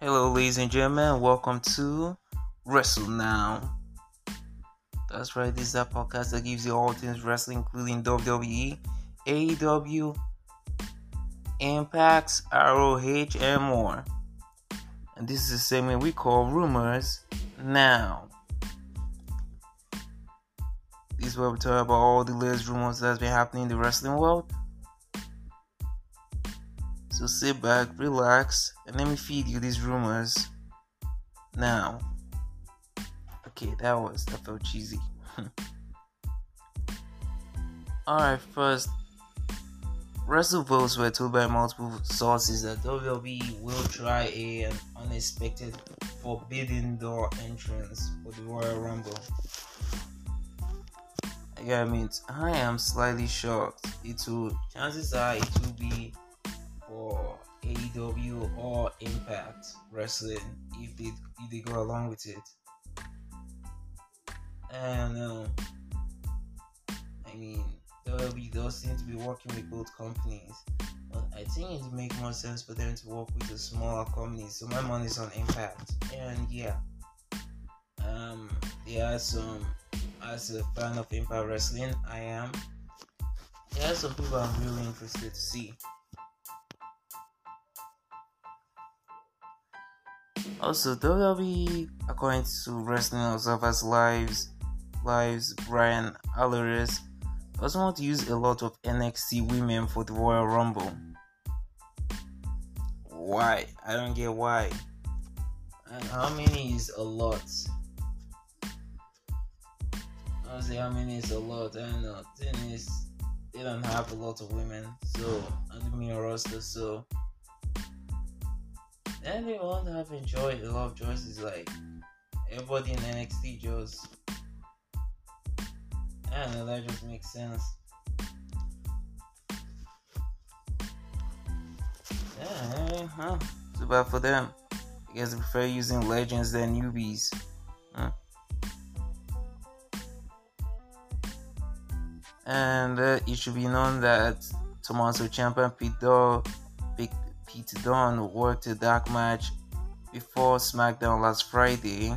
Hello, ladies and gentlemen. Welcome to Wrestle Now. That's right. This is a podcast that gives you all things wrestling, including WWE, AEW, Impacts, ROH, and more. And this is a segment we call Rumors Now. This is where we talk about all the latest rumors that's been happening in the wrestling world. So sit back, relax, and let me feed you these rumors. Now, okay, that was that felt cheesy. Alright, first, WrestleVotes were told by multiple sources that WWE will try a, an unexpected forbidden door entrance for the Royal Rumble. Yeah, I mean, I am slightly shocked. It will, chances are, it will be AEW or Impact Wrestling if they if they go along with it. And uh, I mean, WWE does seem to be working with both companies, but I think it would make more sense for them to work with a smaller company. So my money's on Impact, and yeah, um, there are some. As a fan of Impact Wrestling, I am. There are some people I'm really interested to see. Also, WWE, according to Wrestling Observer's Lives, Lives Bryan Alvarez, doesn't want to use a lot of NXT women for the Royal Rumble. Why? I don't get why. And how many is a lot? Honestly, how many is a lot? I don't know. Thing is, they don't have a lot of women, so on the main roster, so and won't have enjoyed a lot of choices like everybody in NXT just know that just makes sense. Yeah, huh. Too bad for them. I guess they prefer using legends than newbies. Huh? And uh, it should be known that Tommaso Ciampa and Pete Dog Pete Dunne worked a dark match before SmackDown last Friday,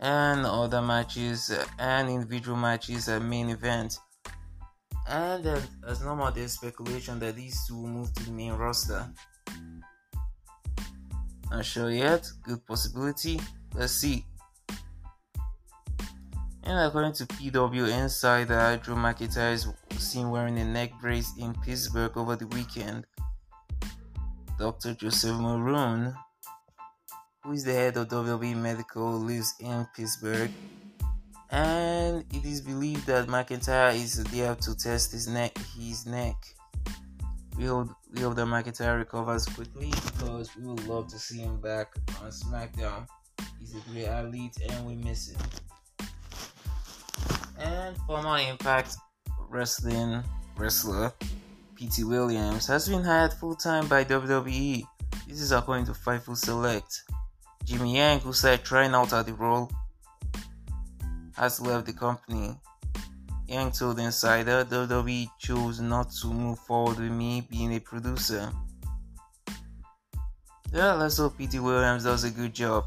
and other matches and individual matches at main event. And as normal, there's speculation that these two will move to the main roster. Not sure yet, good possibility. Let's see. And according to PW Insider, Drew McIntyre is seen wearing a neck brace in Pittsburgh over the weekend. Dr. Joseph Maroon, who is the head of WWE Medical, lives in Pittsburgh. And it is believed that McIntyre is there to test his neck. His neck. We hope, we hope that McIntyre recovers quickly because we would love to see him back on SmackDown. He's a great athlete and we miss him. And former Impact Wrestling wrestler Petey Williams has been hired full time by WWE. This is according to Fightful Select. Jimmy Yang, who started trying out at the role, has left the company. Yang told Insider WWE chose not to move forward with me being a producer. Yeah, let's hope Petey Williams does a good job.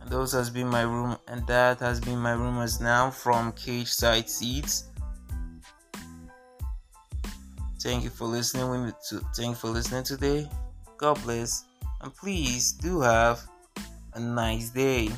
And those has been my room, and that has been my rumors now from Cageside Seats. Thank you for listening with me to thank you for listening today. God bless and please do have a nice day.